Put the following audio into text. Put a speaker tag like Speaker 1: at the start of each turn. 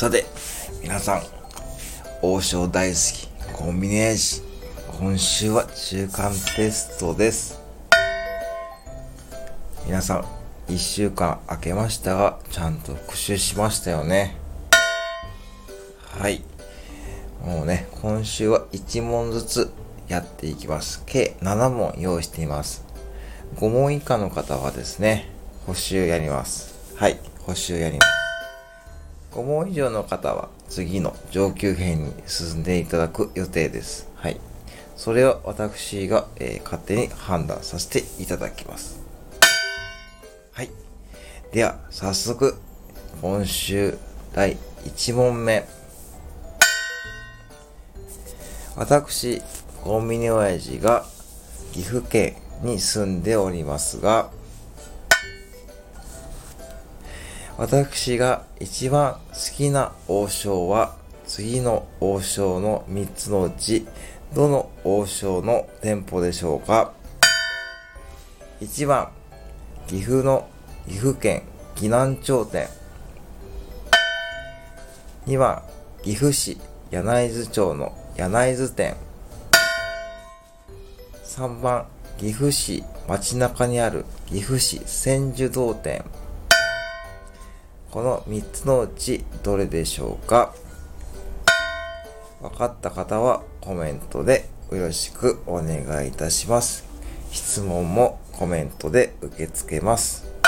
Speaker 1: さて、皆さん、王将大好き、コンビニエン。今週は中間テストです。皆さん、一週間明けましたが、ちゃんと復習しましたよね。はい。もうね、今週は1問ずつやっていきます。計7問用意しています。5問以下の方はですね、補習やります。はい、補習やります。5問以上の方は次の上級編に進んでいただく予定です。はい。それは私が、えー、勝手に判断させていただきます。はい。では、早速、今週第1問目。私、コンビニ親父が岐阜県に住んでおりますが、私が一番好きな王将は次の王将の3つのうちどの王将の店舗でしょうか ?1 番、岐阜の岐阜県岐南町店。2番、岐阜市柳津町の柳津店。3番、岐阜市街中にある岐阜市千住堂店。この3つのうちどれでしょうか？分かった方はコメントでよろしくお願いいたします。質問もコメントで受け付けます。